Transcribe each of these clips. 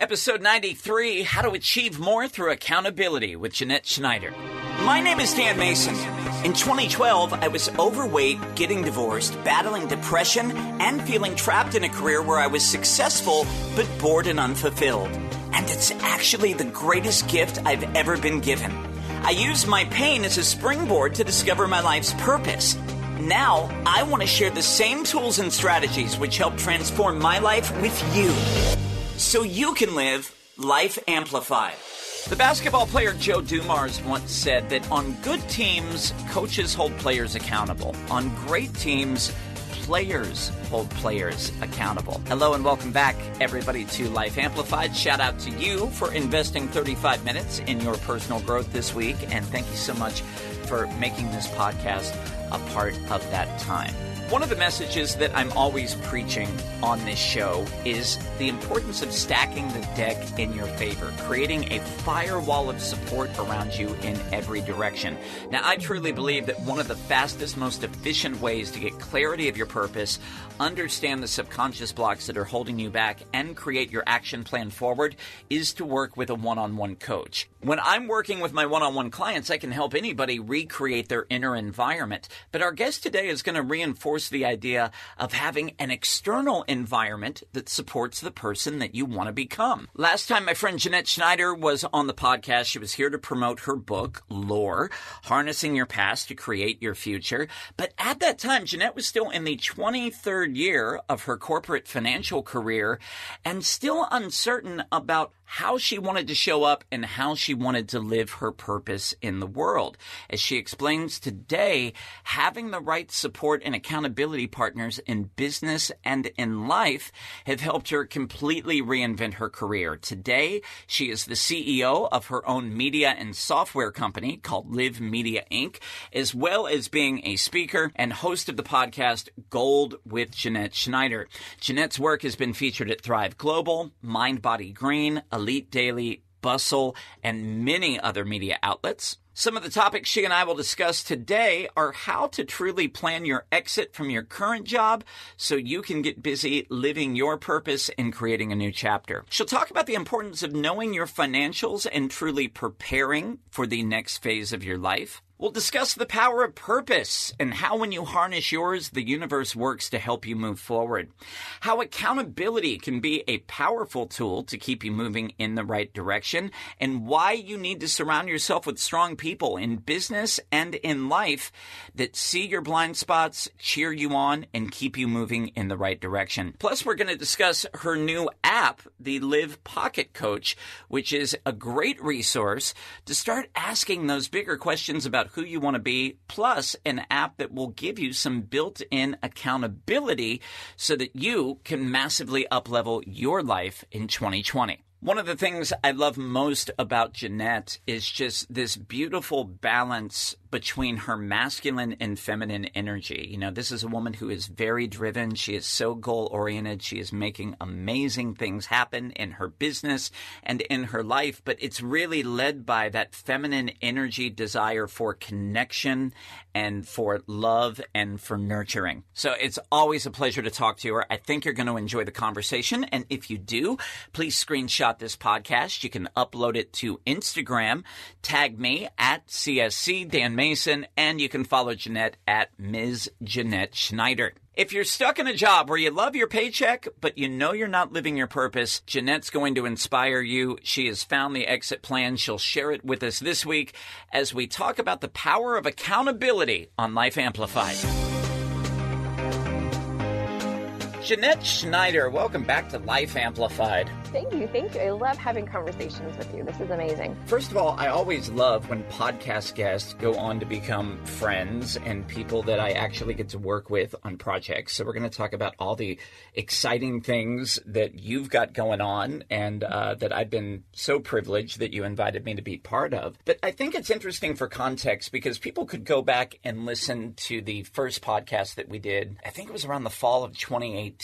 Episode 93 How to Achieve More Through Accountability with Jeanette Schneider. My name is Dan Mason. In 2012, I was overweight, getting divorced, battling depression, and feeling trapped in a career where I was successful but bored and unfulfilled. And it's actually the greatest gift I've ever been given. I used my pain as a springboard to discover my life's purpose. Now, I want to share the same tools and strategies which help transform my life with you so you can live life amplified. The basketball player Joe Dumars once said that on good teams, coaches hold players accountable. On great teams, players hold players accountable. Hello and welcome back, everybody, to Life Amplified. Shout out to you for investing 35 minutes in your personal growth this week, and thank you so much for making this podcast a part of that time. One of the messages that I'm always preaching on this show is the importance of stacking the deck in your favor, creating a firewall of support around you in every direction. Now, I truly believe that one of the fastest, most efficient ways to get clarity of your purpose, understand the subconscious blocks that are holding you back, and create your action plan forward is to work with a one on one coach. When I'm working with my one on one clients, I can help anybody recreate their inner environment. But our guest today is going to reinforce the idea of having an external environment that supports the person that you want to become. Last time, my friend Jeanette Schneider was on the podcast. She was here to promote her book, Lore Harnessing Your Past to Create Your Future. But at that time, Jeanette was still in the 23rd year of her corporate financial career and still uncertain about how she wanted to show up and how she wanted to live her purpose in the world. As she explains today, having the right support and accountability partners in business and in life have helped her completely reinvent her career. Today, she is the CEO of her own media and software company called Live Media Inc., as well as being a speaker and host of the podcast Gold with Jeanette Schneider. Jeanette's work has been featured at Thrive Global, Mind Body Green, Elite Daily, Bustle, and many other media outlets. Some of the topics she and I will discuss today are how to truly plan your exit from your current job so you can get busy living your purpose and creating a new chapter. She'll talk about the importance of knowing your financials and truly preparing for the next phase of your life. We'll discuss the power of purpose and how, when you harness yours, the universe works to help you move forward. How accountability can be a powerful tool to keep you moving in the right direction, and why you need to surround yourself with strong people in business and in life that see your blind spots, cheer you on, and keep you moving in the right direction. Plus, we're going to discuss her new app, the Live Pocket Coach, which is a great resource to start asking those bigger questions about who you want to be, plus an app that will give you some built in accountability so that you can massively uplevel your life in 2020. One of the things I love most about Jeanette is just this beautiful balance between her masculine and feminine energy. You know, this is a woman who is very driven. She is so goal oriented. She is making amazing things happen in her business and in her life, but it's really led by that feminine energy desire for connection and for love and for nurturing. So it's always a pleasure to talk to her. I think you're going to enjoy the conversation. And if you do, please screenshot this podcast. You can upload it to Instagram, tag me at CSC Dan Mason, and you can follow Jeanette at Ms. Jeanette Schneider. If you're stuck in a job where you love your paycheck, but you know you're not living your purpose, Jeanette's going to inspire you. She has found the exit plan. She'll share it with us this week as we talk about the power of accountability on Life Amplified. Jeanette Schneider, welcome back to Life Amplified. Thank you. Thank you. I love having conversations with you. This is amazing. First of all, I always love when podcast guests go on to become friends and people that I actually get to work with on projects. So, we're going to talk about all the exciting things that you've got going on and uh, that I've been so privileged that you invited me to be part of. But I think it's interesting for context because people could go back and listen to the first podcast that we did. I think it was around the fall of 2018.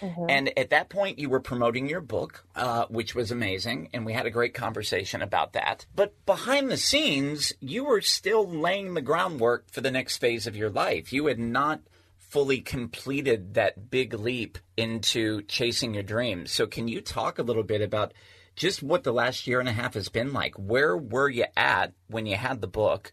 Mm-hmm. And at that point, you were promoting your book, uh, which was amazing. And we had a great conversation about that. But behind the scenes, you were still laying the groundwork for the next phase of your life. You had not fully completed that big leap into chasing your dreams. So, can you talk a little bit about just what the last year and a half has been like? Where were you at when you had the book?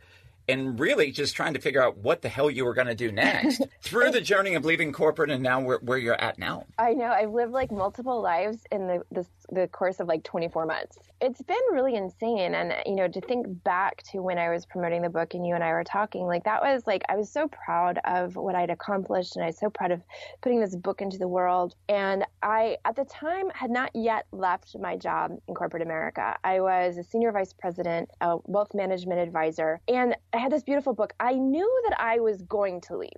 And really just trying to figure out what the hell you were going to do next through the journey of leaving corporate and now where, where you're at now. I know. I've lived like multiple lives in the, the, the course of like 24 months. It's been really insane. And, you know, to think back to when I was promoting the book and you and I were talking, like that was like, I was so proud of what I'd accomplished and I was so proud of putting this book into the world. And I, at the time, had not yet left my job in corporate America. I was a senior vice president, a wealth management advisor, and I had this beautiful book. I knew that I was going to leave,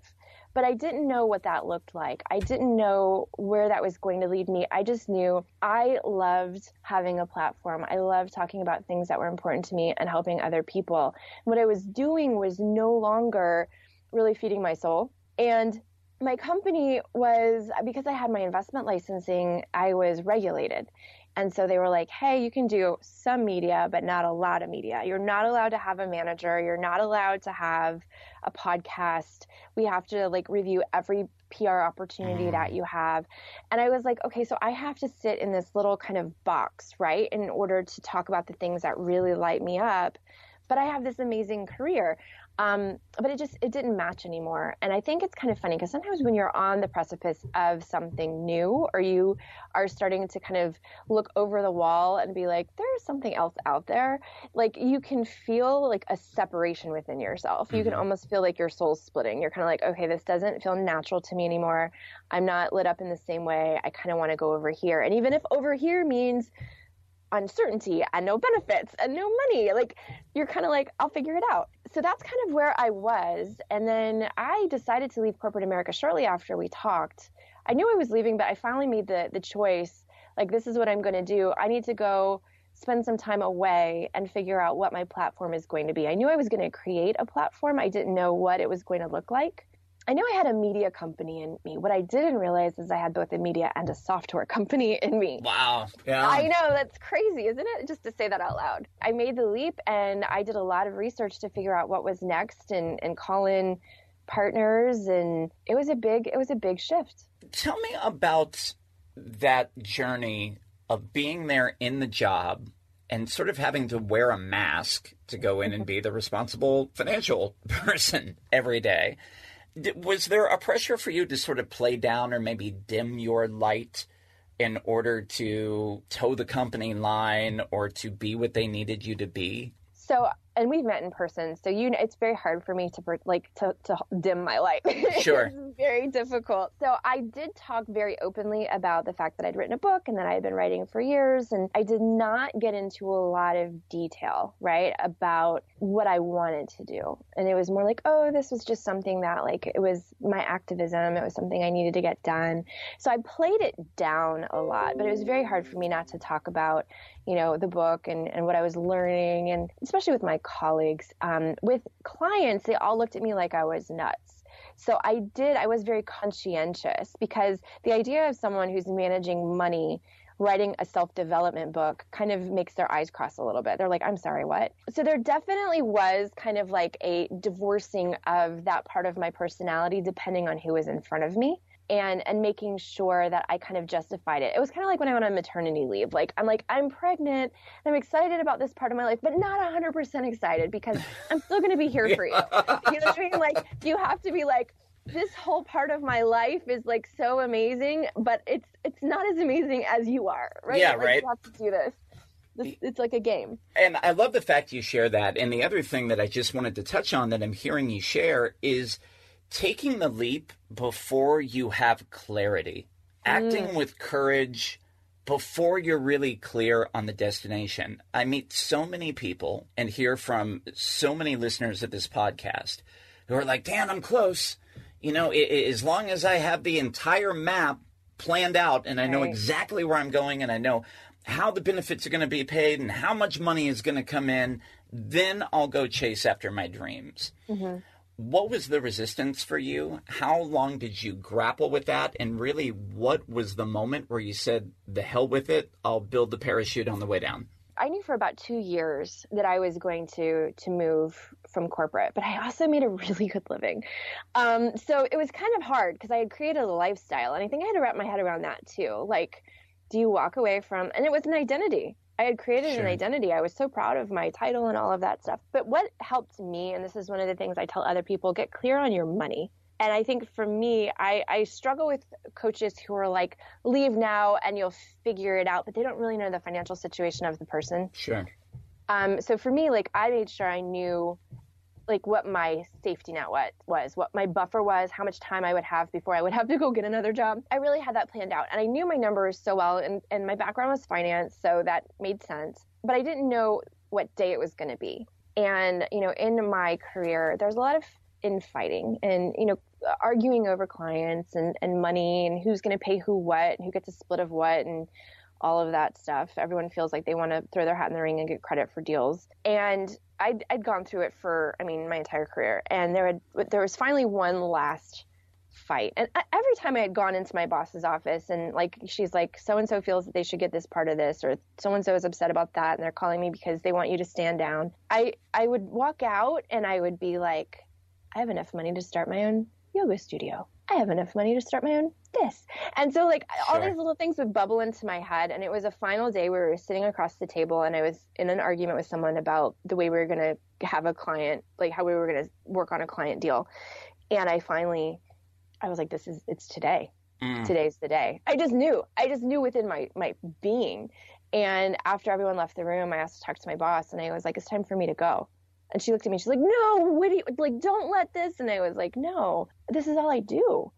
but I didn't know what that looked like. I didn't know where that was going to lead me. I just knew I loved having a platform. I loved talking about things that were important to me and helping other people. What I was doing was no longer really feeding my soul. And my company was because I had my investment licensing, I was regulated. And so they were like, hey, you can do some media, but not a lot of media. You're not allowed to have a manager. You're not allowed to have a podcast. We have to like review every PR opportunity mm. that you have. And I was like, okay, so I have to sit in this little kind of box, right, in order to talk about the things that really light me up. But I have this amazing career. Um, but it just it didn't match anymore. And I think it's kind of funny because sometimes when you're on the precipice of something new, or you are starting to kind of look over the wall and be like, there's something else out there. Like you can feel like a separation within yourself. Mm-hmm. You can mm-hmm. almost feel like your soul's splitting. You're kind of like, okay, this doesn't feel natural to me anymore. I'm not lit up in the same way. I kind of want to go over here. And even if over here means uncertainty and no benefits and no money. Like you're kind of like, I'll figure it out. So that's kind of where I was. And then I decided to leave corporate America shortly after we talked. I knew I was leaving, but I finally made the the choice. Like this is what I'm going to do. I need to go spend some time away and figure out what my platform is going to be. I knew I was going to create a platform. I didn't know what it was going to look like. I knew I had a media company in me. What I didn't realize is I had both a media and a software company in me. Wow. Yeah. I know that's crazy, isn't it? Just to say that out loud. I made the leap and I did a lot of research to figure out what was next and, and call in partners and it was a big it was a big shift. Tell me about that journey of being there in the job and sort of having to wear a mask to go in and mm-hmm. be the responsible financial person every day was there a pressure for you to sort of play down or maybe dim your light in order to toe the company line or to be what they needed you to be? So and we've met in person, so you know it's very hard for me to like to, to dim my light. Sure, it's very difficult. So I did talk very openly about the fact that I'd written a book and that I had been writing for years, and I did not get into a lot of detail, right, about what I wanted to do. And it was more like, oh, this was just something that like it was my activism. It was something I needed to get done. So I played it down a lot, but it was very hard for me not to talk about, you know, the book and, and what I was learning, and especially with my colleagues. Um, with clients, they all looked at me like I was nuts. So I did, I was very conscientious because the idea of someone who's managing money writing a self development book kind of makes their eyes cross a little bit. They're like, I'm sorry, what? So there definitely was kind of like a divorcing of that part of my personality depending on who was in front of me and and making sure that I kind of justified it. It was kind of like when I went on maternity leave. Like I'm like I'm pregnant and I'm excited about this part of my life, but not 100% excited because I'm still going to be here for you. you know what I mean? Like you have to be like this whole part of my life is like so amazing, but it's it's not as amazing as you are, right? Yeah, like, right. You have to do this. It's like a game. And I love the fact you share that. And the other thing that I just wanted to touch on that I'm hearing you share is taking the leap before you have clarity, acting mm. with courage before you're really clear on the destination. I meet so many people and hear from so many listeners of this podcast who are like, Dan, I'm close. You know, it, it, as long as I have the entire map planned out and I know exactly where I'm going and I know how the benefits are going to be paid and how much money is going to come in, then I'll go chase after my dreams. Mm-hmm what was the resistance for you? How long did you grapple with that? And really, what was the moment where you said, the hell with it, I'll build the parachute on the way down? I knew for about two years that I was going to to move from corporate, but I also made a really good living. Um, so it was kind of hard because I had created a lifestyle, and I think I had to wrap my head around that too. Like, do you walk away from? And it was an identity. I had created sure. an identity. I was so proud of my title and all of that stuff. But what helped me, and this is one of the things I tell other people, get clear on your money and I think for me, I, I struggle with coaches who are like, leave now and you'll figure it out, but they don't really know the financial situation of the person. Sure. Um, so for me, like I made sure I knew like what my safety net was, was, what my buffer was, how much time I would have before I would have to go get another job. I really had that planned out. And I knew my numbers so well and, and my background was finance, so that made sense. But I didn't know what day it was going to be. And, you know, in my career, there's a lot of infighting and, you know, arguing over clients and, and money and who's going to pay who what and who gets a split of what and all of that stuff. Everyone feels like they want to throw their hat in the ring and get credit for deals. And I'd, I'd gone through it for, I mean, my entire career. And there had, there was finally one last fight. And every time I had gone into my boss's office and like, she's like, so and so feels that they should get this part of this, or so and so is upset about that. And they're calling me because they want you to stand down. I, I would walk out and I would be like, I have enough money to start my own yoga studio. I have enough money to start my own this. And so like sure. all these little things would bubble into my head and it was a final day where we were sitting across the table and I was in an argument with someone about the way we were going to have a client, like how we were going to work on a client deal. And I finally I was like this is it's today. Mm. Today's the day. I just knew. I just knew within my my being. And after everyone left the room, I asked to talk to my boss and I was like it's time for me to go. And she looked at me. She's like, "No, what do you like? Don't let this." And I was like, "No, this is all I do.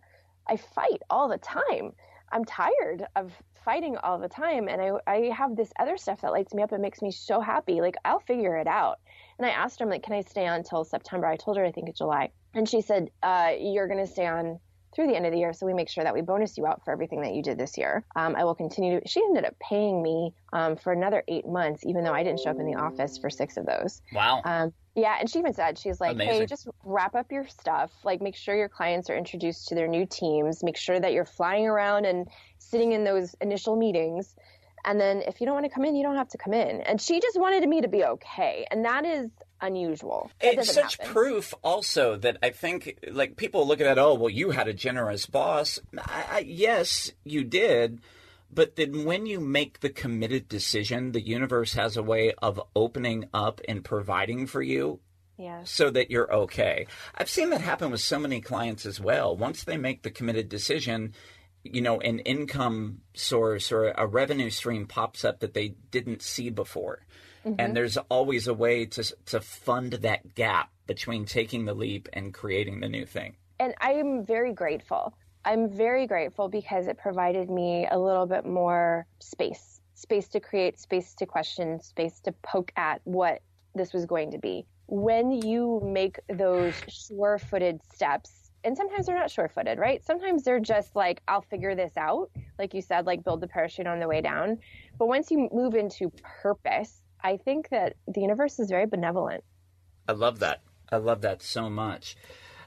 I fight all the time. I'm tired of fighting all the time, and I I have this other stuff that lights me up and makes me so happy. Like I'll figure it out." And I asked her, "I'm like, can I stay on until September?" I told her I think it's July, and she said, uh, "You're gonna stay on." Through the end of the year. So we make sure that we bonus you out for everything that you did this year. Um, I will continue. To, she ended up paying me um, for another eight months, even though I didn't show up in the office for six of those. Wow. Um, yeah, and she even said she's like, Amazing. "Hey, just wrap up your stuff. Like, make sure your clients are introduced to their new teams. Make sure that you're flying around and sitting in those initial meetings. And then if you don't want to come in, you don't have to come in." And she just wanted me to be okay, and that is unusual. That it's such happen. proof, also, that I think like people look at that. Oh, well, you had a generous boss. I, I, yes, you did but then when you make the committed decision, the universe has a way of opening up and providing for you yeah. so that you're okay. I've seen that happen with so many clients as well. Once they make the committed decision, you know, an income source or a revenue stream pops up that they didn't see before. Mm-hmm. And there's always a way to to fund that gap between taking the leap and creating the new thing. And I am very grateful I'm very grateful because it provided me a little bit more space space to create, space to question, space to poke at what this was going to be. When you make those sure footed steps, and sometimes they're not sure footed, right? Sometimes they're just like, I'll figure this out. Like you said, like build the parachute on the way down. But once you move into purpose, I think that the universe is very benevolent. I love that. I love that so much.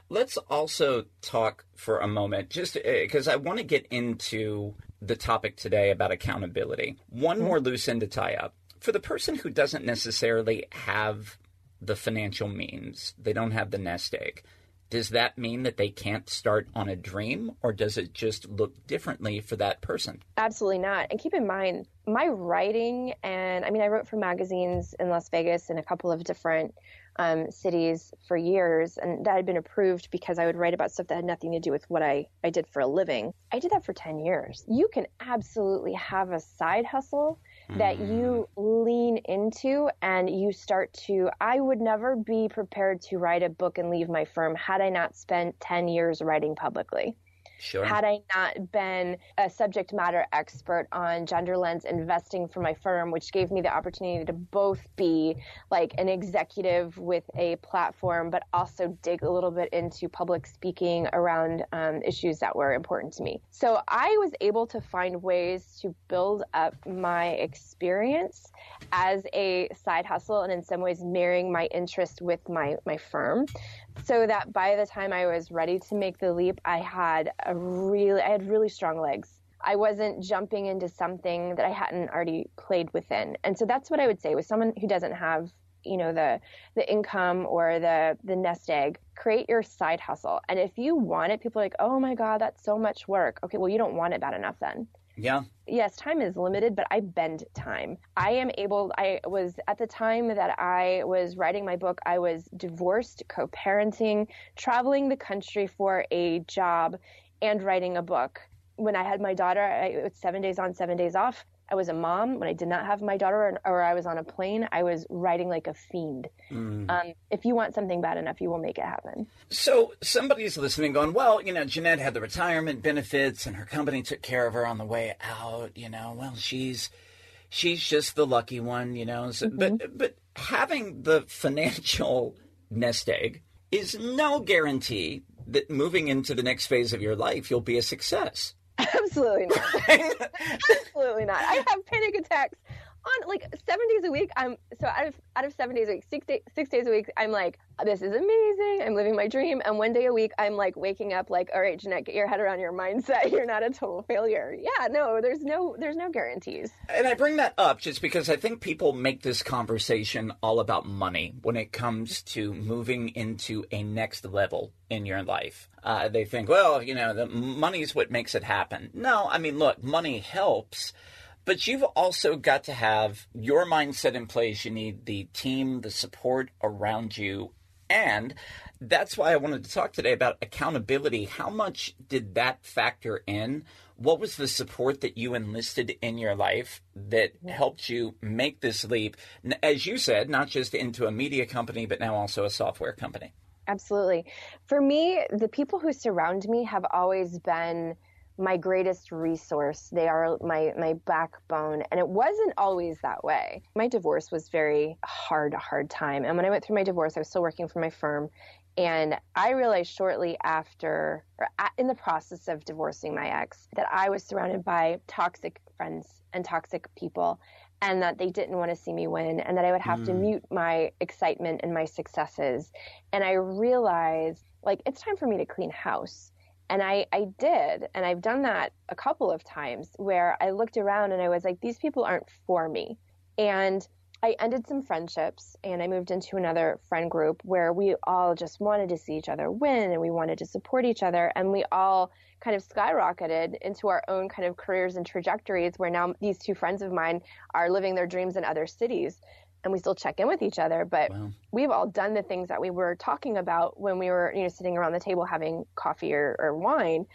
Let's also talk for a moment, just because uh, I want to get into the topic today about accountability. One more loose end to tie up. For the person who doesn't necessarily have the financial means, they don't have the nest egg, does that mean that they can't start on a dream or does it just look differently for that person? Absolutely not. And keep in mind, my writing and I mean, I wrote for magazines in Las Vegas and a couple of different um, cities for years, and that had been approved because I would write about stuff that had nothing to do with what I, I did for a living. I did that for 10 years. You can absolutely have a side hustle that you mm. lean into and you start to. I would never be prepared to write a book and leave my firm had I not spent 10 years writing publicly. Sure. Had I not been a subject matter expert on gender lens investing for my firm, which gave me the opportunity to both be like an executive with a platform, but also dig a little bit into public speaking around um, issues that were important to me. So I was able to find ways to build up my experience as a side hustle and in some ways marrying my interest with my, my firm so that by the time I was ready to make the leap, I had a really, I had really strong legs. I wasn't jumping into something that I hadn't already played within. And so that's what I would say with someone who doesn't have you know the the income or the the nest egg create your side hustle and if you want it people are like oh my god that's so much work okay well you don't want it bad enough then yeah. Yes, time is limited, but I bend time. I am able, I was at the time that I was writing my book, I was divorced, co parenting, traveling the country for a job, and writing a book. When I had my daughter, I, it was seven days on, seven days off. I was a mom when I did not have my daughter or, or I was on a plane. I was writing like a fiend. Mm. Um, if you want something bad enough, you will make it happen. So somebody's listening, going, "Well, you know, Jeanette had the retirement benefits, and her company took care of her on the way out. You know, well, she's she's just the lucky one. You know, so, mm-hmm. but but having the financial nest egg is no guarantee that moving into the next phase of your life you'll be a success. Absolutely not. Absolutely not. I have panic attacks on like seven days a week. I'm so out of out of seven days a week, six day, six days a week. I'm like, this is amazing. I'm living my dream. And one day a week, I'm like waking up like, all right, Jeanette, get your head around your mindset. You're not a total failure. Yeah, no, there's no there's no guarantees. And I bring that up just because I think people make this conversation all about money when it comes to moving into a next level in your life. Uh, they think, well, you know, the money is what makes it happen. No, I mean, look, money helps but you've also got to have your mindset in place. You need the team, the support around you. And that's why I wanted to talk today about accountability. How much did that factor in? What was the support that you enlisted in your life that helped you make this leap, as you said, not just into a media company, but now also a software company? Absolutely. For me, the people who surround me have always been my greatest resource. They are my my backbone, and it wasn't always that way. My divorce was very hard, hard time. And when I went through my divorce, I was still working for my firm, and I realized shortly after, or in the process of divorcing my ex, that I was surrounded by toxic friends and toxic people, and that they didn't want to see me win, and that I would have mm. to mute my excitement and my successes. And I realized, like, it's time for me to clean house and I, I did. And I've done that a couple of times where I looked around and I was like, these people aren't for me. And I ended some friendships and I moved into another friend group where we all just wanted to see each other win and we wanted to support each other. And we all kind of skyrocketed into our own kind of careers and trajectories where now these two friends of mine are living their dreams in other cities and we still check in with each other but wow. we've all done the things that we were talking about when we were you know sitting around the table having coffee or, or wine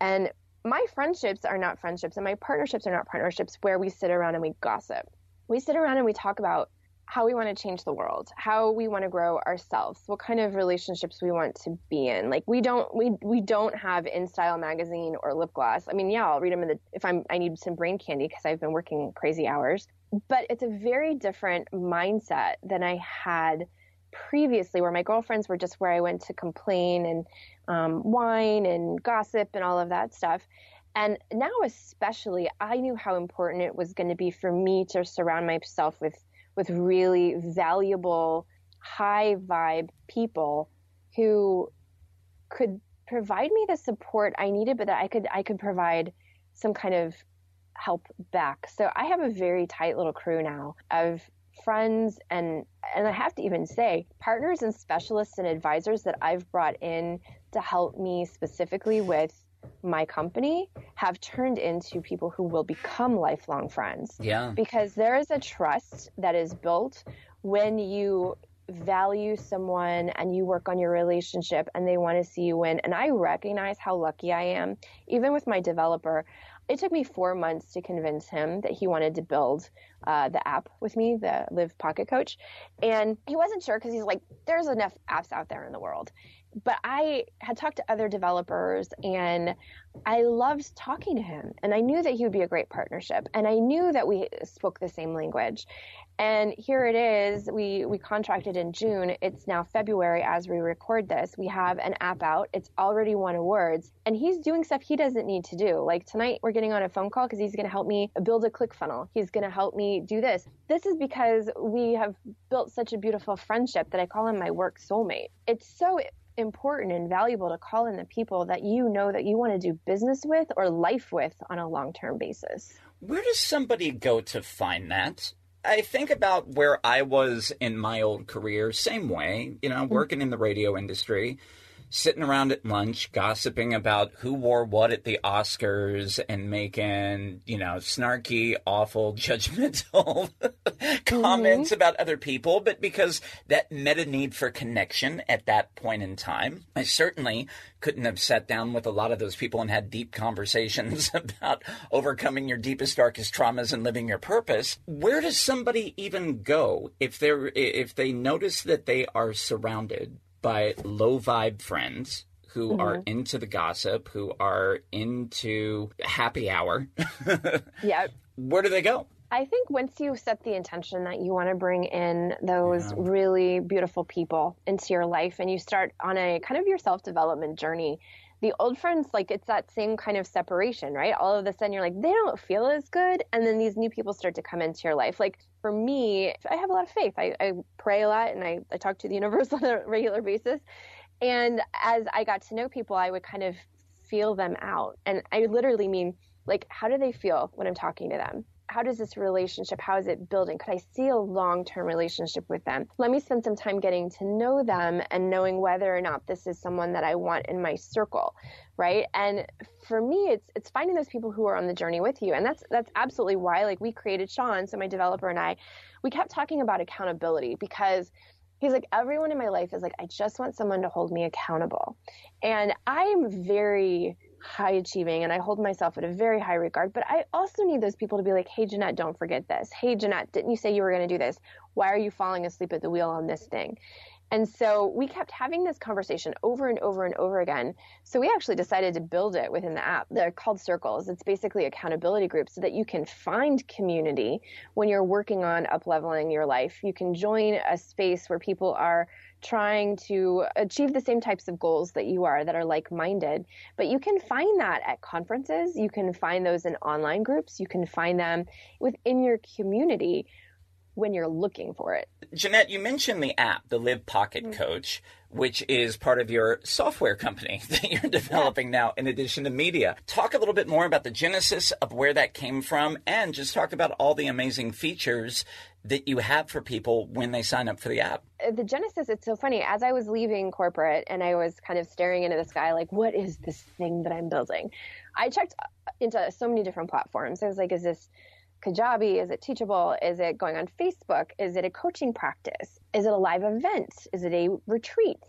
and my friendships are not friendships and my partnerships are not partnerships where we sit around and we gossip we sit around and we talk about how we want to change the world, how we want to grow ourselves, what kind of relationships we want to be in. Like we don't we we don't have In Style magazine or lip gloss. I mean, yeah, I'll read them in the if I'm I need some brain candy because I've been working crazy hours but it's a very different mindset than I had previously, where my girlfriends were just where I went to complain and um, whine and gossip and all of that stuff. And now, especially, I knew how important it was going to be for me to surround myself with with really valuable, high vibe people who could provide me the support I needed, but that I could I could provide some kind of help back. So I have a very tight little crew now of friends and and I have to even say partners and specialists and advisors that I've brought in to help me specifically with my company have turned into people who will become lifelong friends. Yeah. Because there is a trust that is built when you value someone and you work on your relationship and they want to see you win. And I recognize how lucky I am. Even with my developer, it took me four months to convince him that he wanted to build uh, the app with me, the Live Pocket Coach. And he wasn't sure because he's like, there's enough apps out there in the world. But I had talked to other developers and I loved talking to him. And I knew that he would be a great partnership. And I knew that we spoke the same language. And here it is. We we contracted in June. It's now February as we record this. We have an app out. It's already won awards, and he's doing stuff he doesn't need to do. Like tonight, we're getting on a phone call because he's going to help me build a click funnel. He's going to help me do this. This is because we have built such a beautiful friendship that I call him my work soulmate. It's so important and valuable to call in the people that you know that you want to do business with or life with on a long term basis. Where does somebody go to find that? I think about where I was in my old career, same way, you know, mm-hmm. working in the radio industry sitting around at lunch gossiping about who wore what at the Oscars and making, you know, snarky, awful, judgmental comments mm-hmm. about other people, but because that meta need for connection at that point in time, I certainly couldn't have sat down with a lot of those people and had deep conversations about overcoming your deepest darkest traumas and living your purpose where does somebody even go if they're if they notice that they are surrounded by low vibe friends who mm-hmm. are into the gossip, who are into happy hour. yeah. Where do they go? I think once you set the intention that you want to bring in those yeah. really beautiful people into your life and you start on a kind of your self development journey, the old friends, like it's that same kind of separation, right? All of a sudden you're like, they don't feel as good. And then these new people start to come into your life. Like for me, I have a lot of faith. I, I pray a lot and I, I talk to the universe on a regular basis. And as I got to know people, I would kind of feel them out. And I literally mean, like, how do they feel when I'm talking to them? How does this relationship how is it building? Could i see a long-term relationship with them? Let me spend some time getting to know them and knowing whether or not this is someone that i want in my circle right? And for me it's it's finding those people who are on the journey with you. And that's that's absolutely why like we created sean so my developer and i we kept talking about accountability because he's like everyone in my life is like i just want someone to hold me accountable. And i'm very high achieving and I hold myself at a very high regard. But I also need those people to be like, hey, Jeanette, don't forget this. Hey, Jeanette, didn't you say you were going to do this? Why are you falling asleep at the wheel on this thing? And so we kept having this conversation over and over and over again. So we actually decided to build it within the app. They're called circles. It's basically accountability groups so that you can find community when you're working on up leveling your life. You can join a space where people are trying to achieve the same types of goals that you are that are like minded. But you can find that at conferences, you can find those in online groups, you can find them within your community when you're looking for it. Jeanette, you mentioned the app, the Live Pocket mm-hmm. Coach, which is part of your software company that you're developing yeah. now in addition to media. Talk a little bit more about the genesis of where that came from and just talk about all the amazing features that you have for people when they sign up for the app? Uh, the genesis, it's so funny. As I was leaving corporate and I was kind of staring into the sky, like, what is this thing that I'm building? I checked uh, into so many different platforms. I was like, is this Kajabi? Is it Teachable? Is it going on Facebook? Is it a coaching practice? Is it a live event? Is it a retreat?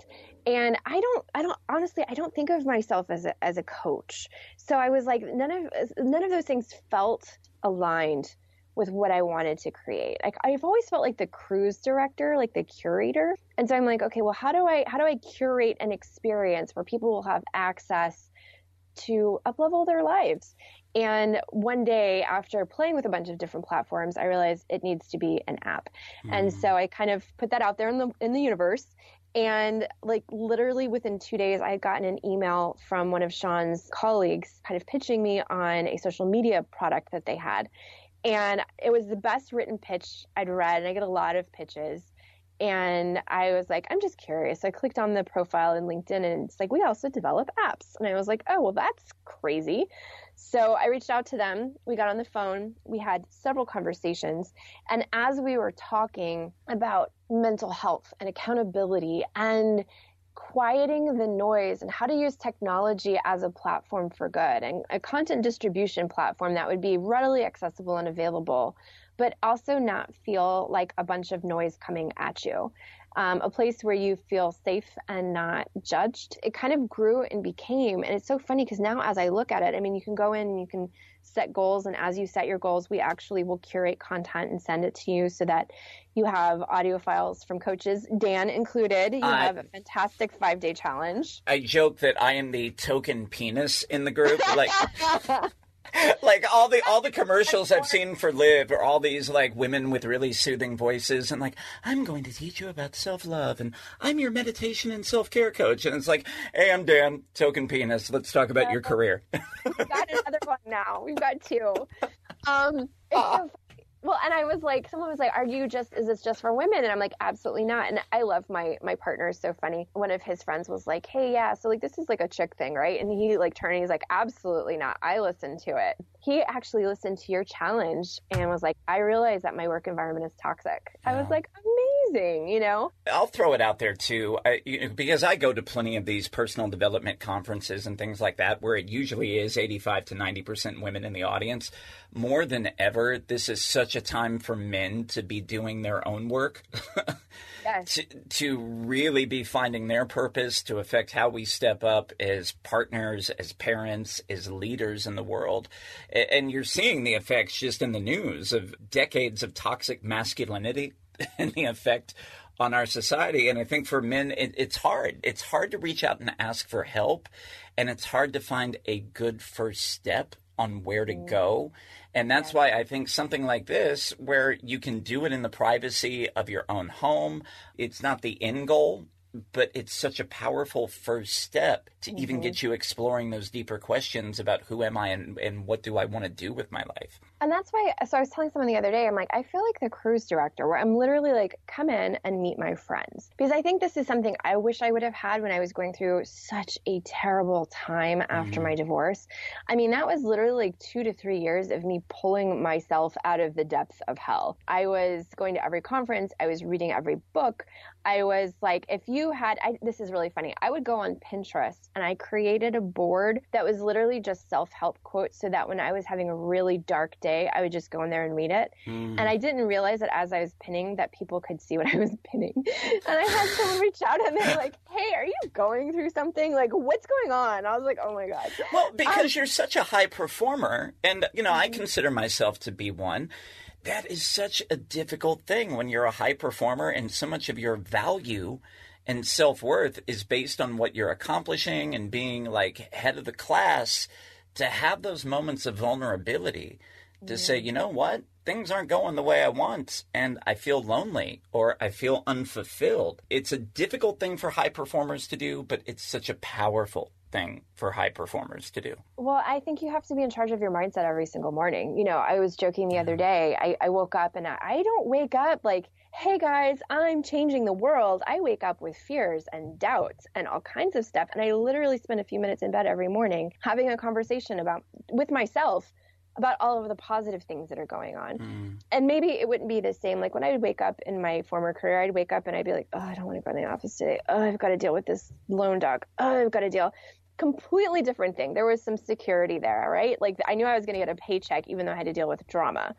And I don't, I don't, honestly, I don't think of myself as a, as a coach. So I was like, none of, none of those things felt aligned with what I wanted to create. Like I've always felt like the cruise director, like the curator. And so I'm like, okay, well, how do I how do I curate an experience where people will have access to uplevel their lives? And one day after playing with a bunch of different platforms, I realized it needs to be an app. Mm. And so I kind of put that out there in the in the universe. And like literally within two days, I had gotten an email from one of Sean's colleagues kind of pitching me on a social media product that they had and it was the best written pitch I'd read. And I get a lot of pitches. And I was like, I'm just curious. So I clicked on the profile in LinkedIn and it's like, we also develop apps. And I was like, oh, well, that's crazy. So I reached out to them. We got on the phone. We had several conversations. And as we were talking about mental health and accountability and quieting the noise and how to use technology as a platform for good and a content distribution platform that would be readily accessible and available, but also not feel like a bunch of noise coming at you. Um, a place where you feel safe and not judged. It kind of grew and became, and it's so funny because now as I look at it, I mean, you can go in and you can set goals. And as you set your goals, we actually will curate content and send it to you so that you have audio files from coaches, Dan included. You uh, have a fantastic five day challenge. I joke that I am the token penis in the group. Like, like all the all the commercials I've seen for Live are all these like women with really soothing voices and like I'm going to teach you about self love and I'm your meditation and self care coach and it's like hey I'm Dan token penis let's talk about your career. We've got another one now. We've got two. Um, so Well, and I was like, someone was like, "Are you just? Is this just for women?" And I'm like, "Absolutely not." And I love my my partner is so funny. One of his friends was like, "Hey, yeah, so like this is like a chick thing, right?" And he like turned, and he's like, "Absolutely not. I listened to it." He actually listened to your challenge and was like, "I realize that my work environment is toxic." I was like, "Amazing," you know. I'll throw it out there too, I, you know, because I go to plenty of these personal development conferences and things like that, where it usually is 85 to 90 percent women in the audience. More than ever, this is such a time for men to be doing their own work. Yes. to, to really be finding their purpose to affect how we step up as partners, as parents, as leaders in the world. And you're seeing the effects just in the news of decades of toxic masculinity and the effect on our society. And I think for men, it, it's hard. It's hard to reach out and ask for help, and it's hard to find a good first step on where to go. Mm-hmm. And that's why I think something like this, where you can do it in the privacy of your own home, it's not the end goal, but it's such a powerful first step to even get mm-hmm. you exploring those deeper questions about who am I and, and what do I want to do with my life. And that's why, so I was telling someone the other day, I'm like, I feel like the cruise director where I'm literally like, come in and meet my friends. Because I think this is something I wish I would have had when I was going through such a terrible time after mm-hmm. my divorce. I mean, that was literally like two to three years of me pulling myself out of the depths of hell. I was going to every conference, I was reading every book. I was like, if you had, I, this is really funny. I would go on Pinterest and I created a board that was literally just self help quotes so that when I was having a really dark day, I would just go in there and read it. Mm-hmm. And I didn't realize that as I was pinning that people could see what I was pinning. And I had someone reach out and they're like, hey, are you going through something? Like, what's going on? I was like, oh my God. Well, um, because you're such a high performer, and you know, I mm-hmm. consider myself to be one. That is such a difficult thing when you're a high performer, and so much of your value and self worth is based on what you're accomplishing and being like head of the class. To have those moments of vulnerability, to say, you know what, things aren't going the way I want, and I feel lonely or I feel unfulfilled. It's a difficult thing for high performers to do, but it's such a powerful thing for high performers to do. Well, I think you have to be in charge of your mindset every single morning. You know, I was joking the other day. I, I woke up and I, I don't wake up like, hey guys, I'm changing the world. I wake up with fears and doubts and all kinds of stuff. And I literally spend a few minutes in bed every morning having a conversation about with myself about all of the positive things that are going on. Mm. And maybe it wouldn't be the same. Like when I would wake up in my former career, I'd wake up and I'd be like, oh, I don't want to go in the office today. Oh, I've got to deal with this lone dog. Oh, I've got to deal completely different thing. There was some security there, right? Like I knew I was going to get a paycheck even though I had to deal with drama.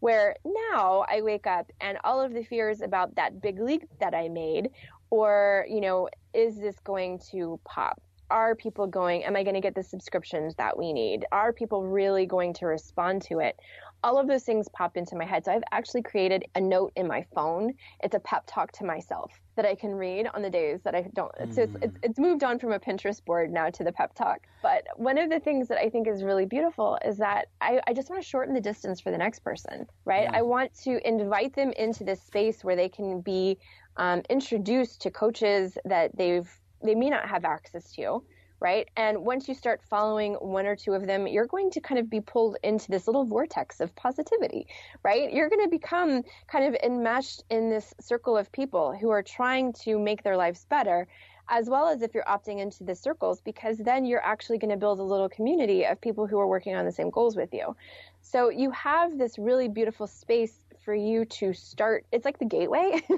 Where now I wake up and all of the fears about that big leak that I made, or, you know, is this going to pop? Are people going, am I going to get the subscriptions that we need? Are people really going to respond to it? All of those things pop into my head. So I've actually created a note in my phone. It's a pep talk to myself that I can read on the days that I don't. So it's, it's, it's moved on from a Pinterest board now to the pep talk. But one of the things that I think is really beautiful is that I, I just want to shorten the distance for the next person, right? I want to invite them into this space where they can be um, introduced to coaches that they've they may not have access to right? And once you start following one or two of them, you're going to kind of be pulled into this little vortex of positivity, right? You're going to become kind of enmeshed in this circle of people who are trying to make their lives better. As well as if you're opting into the circles, because then you're actually going to build a little community of people who are working on the same goals with you. So you have this really beautiful space for you to start. It's like the gateway.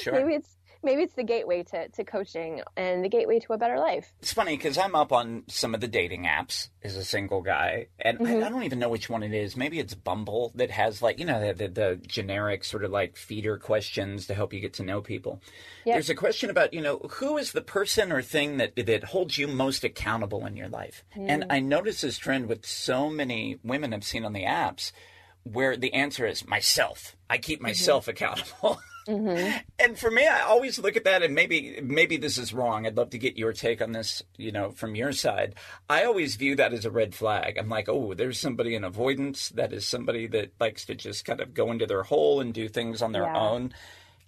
Sure. Maybe it's maybe it's the gateway to, to coaching and the gateway to a better life. It's funny because I'm up on some of the dating apps as a single guy, and I, mm-hmm. I don't even know which one it is. Maybe it's Bumble that has like you know the, the, the generic sort of like feeder questions to help you get to know people. Yep. There's a question about you know who is the person or thing that that holds you most accountable in your life, hmm. and I notice this trend with so many women I've seen on the apps where the answer is myself. I keep mm-hmm. myself accountable. Mm-hmm. And for me, I always look at that, and maybe maybe this is wrong. I'd love to get your take on this, you know, from your side. I always view that as a red flag. I'm like, oh, there's somebody in avoidance. That is somebody that likes to just kind of go into their hole and do things on their Yeah. own.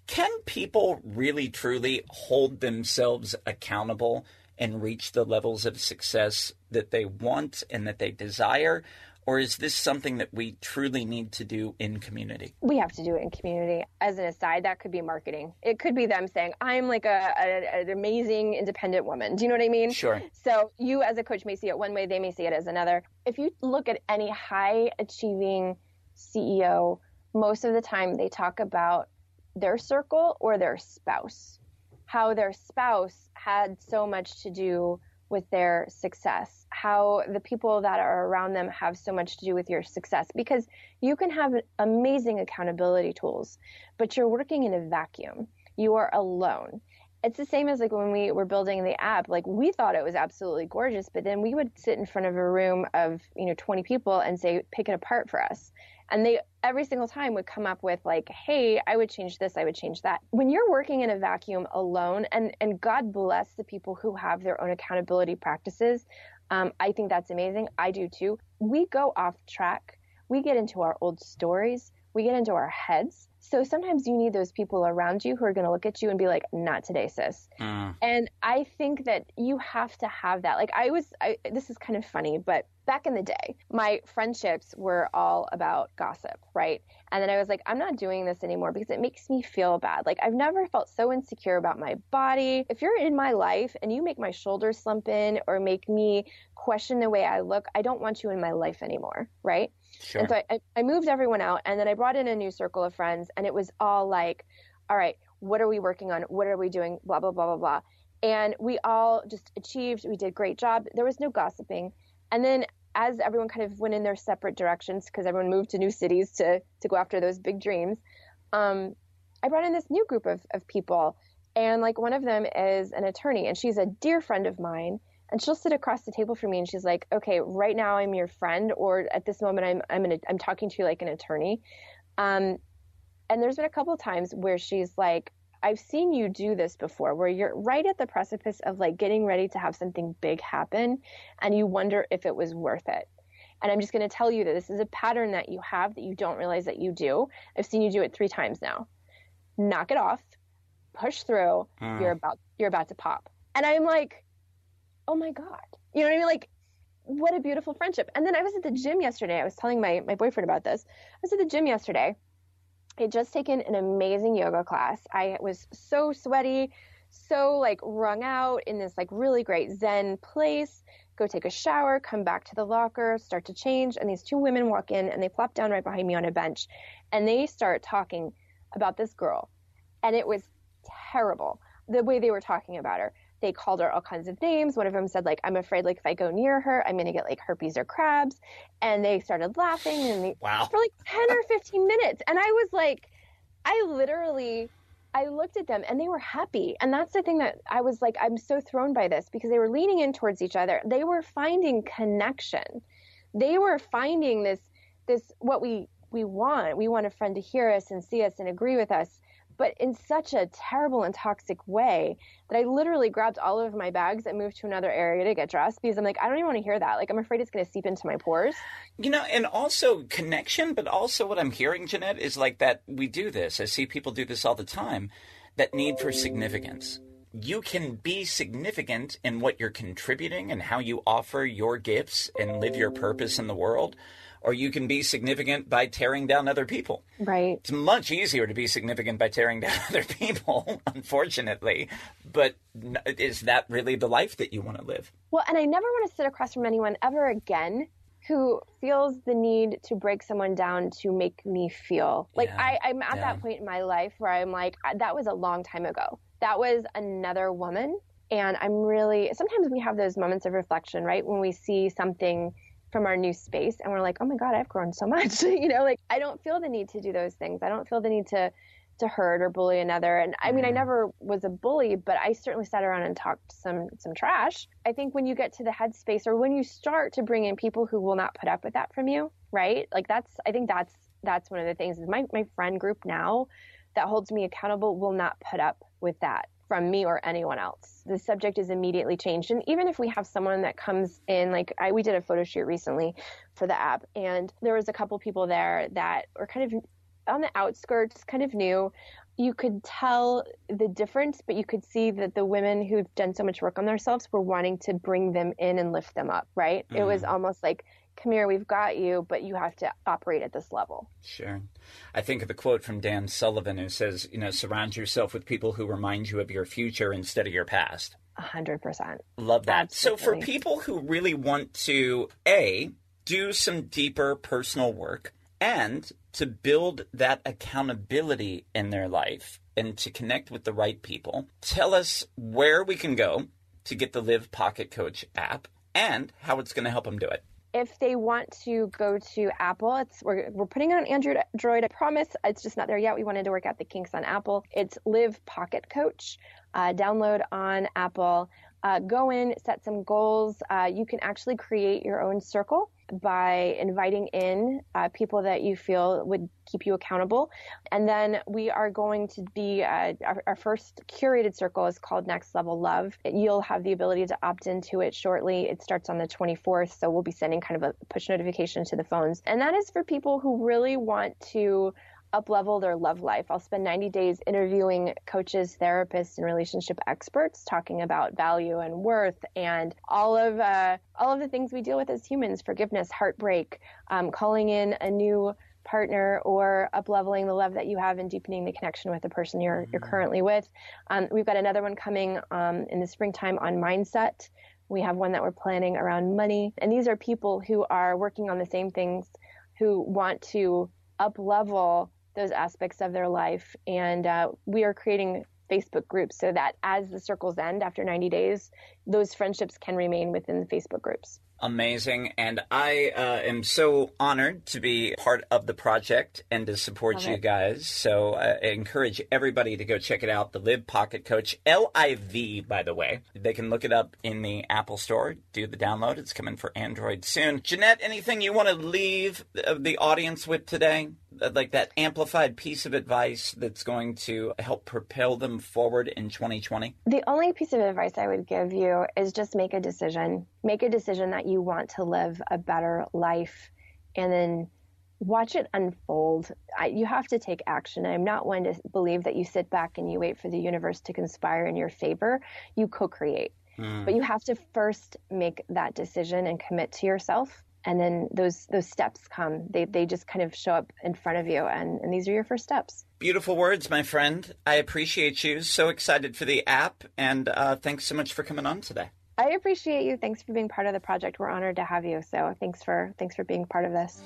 Can people really truly hold themselves accountable and reach the levels of success that they want and that they desire? Or is this something that we truly need to do in community? We have to do it in community. As an aside, that could be marketing. It could be them saying, I'm like a, a, an amazing independent woman. Do you know what I mean? Sure. So you as a coach may see it one way, they may see it as another. If you look at any high achieving CEO, most of the time they talk about their circle or their spouse, how their spouse had so much to do with their success, how the people that are around them have so much to do with your success. Because you can have amazing accountability tools, but you're working in a vacuum. You are alone. It's the same as like when we were building the app, like we thought it was absolutely gorgeous, but then we would sit in front of a room of, you know, 20 people and say, pick it apart for us. And they every single time would come up with like, hey, I would change this, I would change that. When you're working in a vacuum alone, and, and God bless the people who have their own accountability practices, um, I think that's amazing. I do too. We go off track. We get into our old stories. We get into our heads. So sometimes you need those people around you who are going to look at you and be like, not today, sis. Mm. And I think that you have to have that. Like, I was, I, this is kind of funny, but back in the day, my friendships were all about gossip, right? And then I was like, I'm not doing this anymore because it makes me feel bad. Like, I've never felt so insecure about my body. If you're in my life and you make my shoulders slump in or make me question the way I look, I don't want you in my life anymore, right? Sure. And so I, I moved everyone out and then I brought in a new circle of friends and it was all like, all right, what are we working on? What are we doing? Blah, blah, blah, blah, blah. And we all just achieved, we did a great job. There was no gossiping. And then as everyone kind of went in their separate directions because everyone moved to new cities to to go after those big dreams, um, I brought in this new group of, of people. And like one of them is an attorney, and she's a dear friend of mine. And she'll sit across the table from me, and she's like, "Okay, right now I'm your friend, or at this moment I'm I'm an, I'm talking to you like an attorney." Um, and there's been a couple times where she's like, I've seen you do this before where you're right at the precipice of like getting ready to have something big happen and you wonder if it was worth it. And I'm just going to tell you that this is a pattern that you have that you don't realize that you do. I've seen you do it 3 times now. Knock it off. Push through. Mm. You're about you're about to pop. And I'm like, "Oh my god." You know what I mean? Like what a beautiful friendship. And then I was at the gym yesterday. I was telling my my boyfriend about this. I was at the gym yesterday had just taken an amazing yoga class. I was so sweaty, so like wrung out in this like really great Zen place. Go take a shower, come back to the locker, start to change, and these two women walk in and they plop down right behind me on a bench and they start talking about this girl. And it was terrible the way they were talking about her they called her all kinds of names. One of them said, like, I'm afraid, like, if I go near her, I'm going to get, like, herpes or crabs. And they started laughing and they, wow. for like 10 or 15 minutes. And I was like, I literally, I looked at them and they were happy. And that's the thing that I was like, I'm so thrown by this because they were leaning in towards each other. They were finding connection. They were finding this, this, what we, we want. We want a friend to hear us and see us and agree with us but in such a terrible and toxic way that I literally grabbed all of my bags and moved to another area to get dressed because I'm like, I don't even want to hear that. Like, I'm afraid it's going to seep into my pores. You know, and also connection, but also what I'm hearing, Jeanette, is like that we do this. I see people do this all the time that need for significance. You can be significant in what you're contributing and how you offer your gifts and live your purpose in the world or you can be significant by tearing down other people. Right. It's much easier to be significant by tearing down other people, unfortunately. But is that really the life that you want to live? Well, and I never want to sit across from anyone ever again who feels the need to break someone down to make me feel like yeah, I, am at yeah. that point in my life where I'm like, that was a long time ago. That was another woman. And I'm really, sometimes we have those moments of reflection, right? When we see something from our new space and we're like oh my god i've grown so much you know like i don't feel the need to do those things. I don't feel the need to to hurt or bully another. And i mean i mm-hmm. never was a bully but i certainly sat around and talked some some trash. I think when you get to the headspace or when you start to bring in people who will not put up with that from you right? Like that's i think that's that's one of the things is my, my friend group now that holds me accountable will not put up with that from me or anyone else. The subject is immediately changed. And even if we have someone that comes in, like I, we did a photo shoot recently for the app, and there was a couple people there that were kind of on the outskirts, kind of new. You could tell the difference, but you could see that the women who've done so much work on themselves were wanting to bring them in and lift them up, right? Mm. It was mm. almost like, come here, we've got you, but you have to operate at this level. Sure. I think of the quote from Dan Sullivan who says, you know, surround yourself with people who remind you of your future instead of your past. A hundred percent. Love that. Absolutely. So for people who really want to, A, do some deeper personal work and to build that accountability in their life and to connect with the right people, tell us where we can go to get the Liv Pocket Coach app and how it's going to help them do it if they want to go to Apple, it's we're, we're putting it on Android. Droid, I promise. It's just not there yet. We wanted to work out the kinks on Apple. It's Liv Pocket Coach. Uh, download on Apple. Uh, go in, set some goals. Uh, you can actually create your own circle by inviting in uh, people that you feel would keep you accountable. And then we are going to be, uh, our, our, first curated circle is called Next Level Love. You'll have the ability to opt into it shortly. It starts on the 24th, so we'll be sending kind of a push notification to the phones. And that is for people who really want to uplevel their love life. I'll spend 90 days interviewing coaches, therapists, and relationship experts talking about value and worth and all of uh, all of the things we deal with as humans: forgiveness, heartbreak, um, calling in a new partner or upleveling the love that you have and deepening the connection with the person you're you're mm-hmm. currently with. Um, we've got another one coming um, in the springtime on mindset. We have one that we're planning around money, and these are people who are working on the same things, who want to up level those aspects of their life. And uh, we are creating Facebook groups so that as the circles end after 90 days, those friendships can remain within the Facebook groups amazing. And I uh, am so honored to be part of the project and to support Love you it. guys. So uh, I encourage everybody to go check it out. The Liv Pocket Coach, L I V, by the way. They can look it up in the Apple Store, do the download. It's coming for Android soon. Jeanette, anything you want to leave the audience with today? Like that amplified piece of advice that's going to help propel them forward in 2020? The only piece of advice I would give you is just make a decision. Make a decision that you want to live a better life and then watch it unfold. I, you have to take action. I'm not one to believe that you sit back and you wait for the universe to conspire in your favor. You co create. Mm. But you have to first make that decision and commit to yourself and then those those steps come. They they just kind of show up in front of you and and these are your first steps. Beautiful words my friend. I appreciate you. So excited for the app and uh, thanks so much for coming on today. I appreciate you. Thanks for being part of the project. We're honored to have you. So thanks for thanks for being part of this.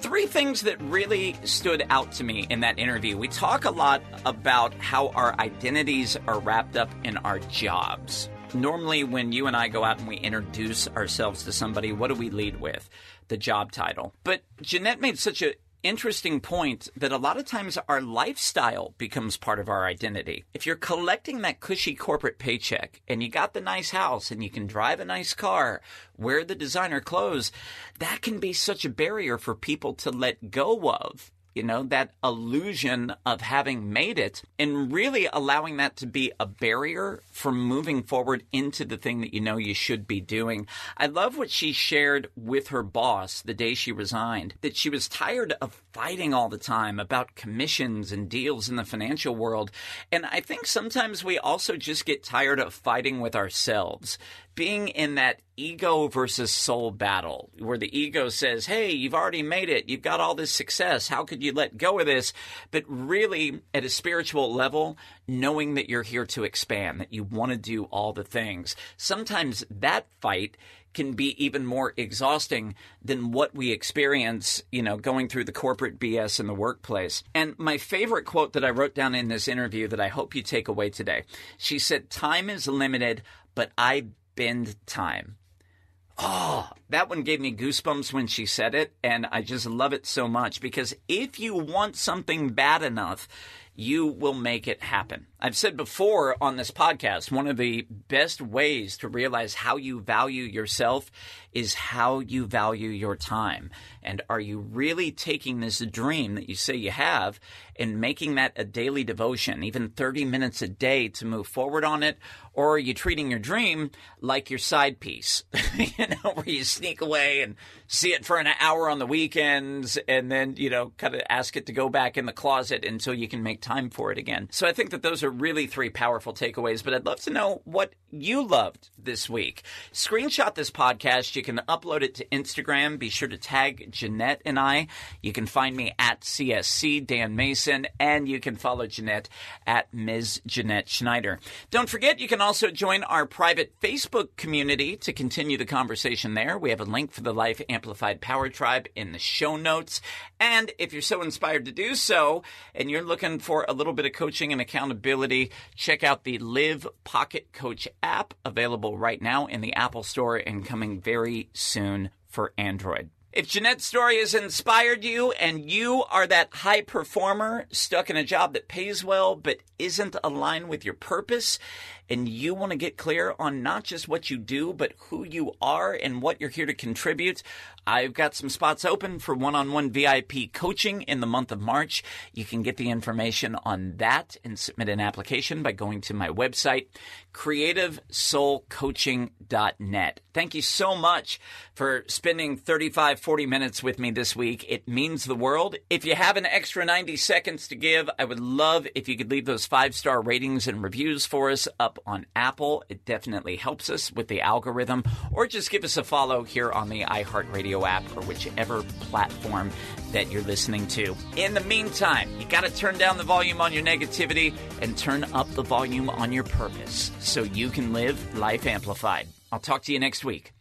Three things that really stood out to me in that interview. We talk a lot about how our identities are wrapped up in our jobs. Normally, when you and I go out and we introduce ourselves to somebody, what do we lead with? The job title. But Jeanette made such an interesting point that a lot of times our lifestyle becomes part of our identity. If you're collecting that cushy corporate paycheck and you got the nice house and you can drive a nice car, wear the designer clothes, that can be such a barrier for people to let go of you know, that illusion of having made it and really allowing that to be a barrier for moving forward into the thing that you know you should be doing. I love what she shared with her boss the day she resigned, that she was tired of fighting all the time about commissions and deals in the financial world. And I think sometimes we also just get tired of fighting with ourselves being in that ego versus soul battle where the ego says, Hey, you've already made it. You've got all this success. How could you let go of this? But really, at a spiritual level, knowing that you're here to expand, that you want to do all the things. Sometimes that fight can be even more exhausting than what we experience, you know, going through the corporate BS in the workplace. And my favorite quote that I wrote down in this interview that I hope you take away today, she said, Time is limited, but I spend time. Oh, that one gave me goosebumps when she said it, and I just love it so much because if you want something bad enough, you will make it happen. I've said before on this podcast, one of the best ways to realize how you value yourself is how you value your time. And are you really taking this dream that you say you have and making that a daily devotion, even 30 minutes a day to move forward on it? Or are you treating your dream like your side piece, you know, where you sneak away and see it for an hour on the weekends and then, you know, kind of ask it to go back in the closet until you can make time for it again. So I think that those are really three powerful takeaways, but I'd love to know what you loved this week. Screenshot this podcast. You can upload it to Instagram. Be sure to tag Jeanette and I. You can find me at CSC Dan Mason, and you can follow Jeanette at Ms. Jeanette Schneider. Don't forget, you can also join our private Facebook community to continue the conversation there. We have a link for the Life Amplified Power Tribe in the show notes. And if you're so inspired to do so, and you're looking for a little bit of coaching and accountability, check out the Liv Pocket Coach app available right now in the Apple Store and coming very soon for Android. If Jeanette's story has inspired you and you are that high performer stuck in a job that pays well but isn't aligned with your purpose, and you want to get clear on not just what you do, but who you are and what you're here to contribute, I've got some spots open for one on one VIP coaching in the month of March. You can get the information on that and submit an application by going to my website, creativesoulcoaching.net. Thank you so much for spending 35, 40 minutes with me this week. It means the world. If you have an extra 90 seconds to give, I would love if you could leave those five star ratings and reviews for us up on Apple. It definitely helps us with the algorithm, or just give us a follow here on the iHeartRadio app or whichever platform that you're listening to. In the meantime, you got to turn down the volume on your negativity and turn up the volume on your purpose so you can live life amplified. I'll talk to you next week.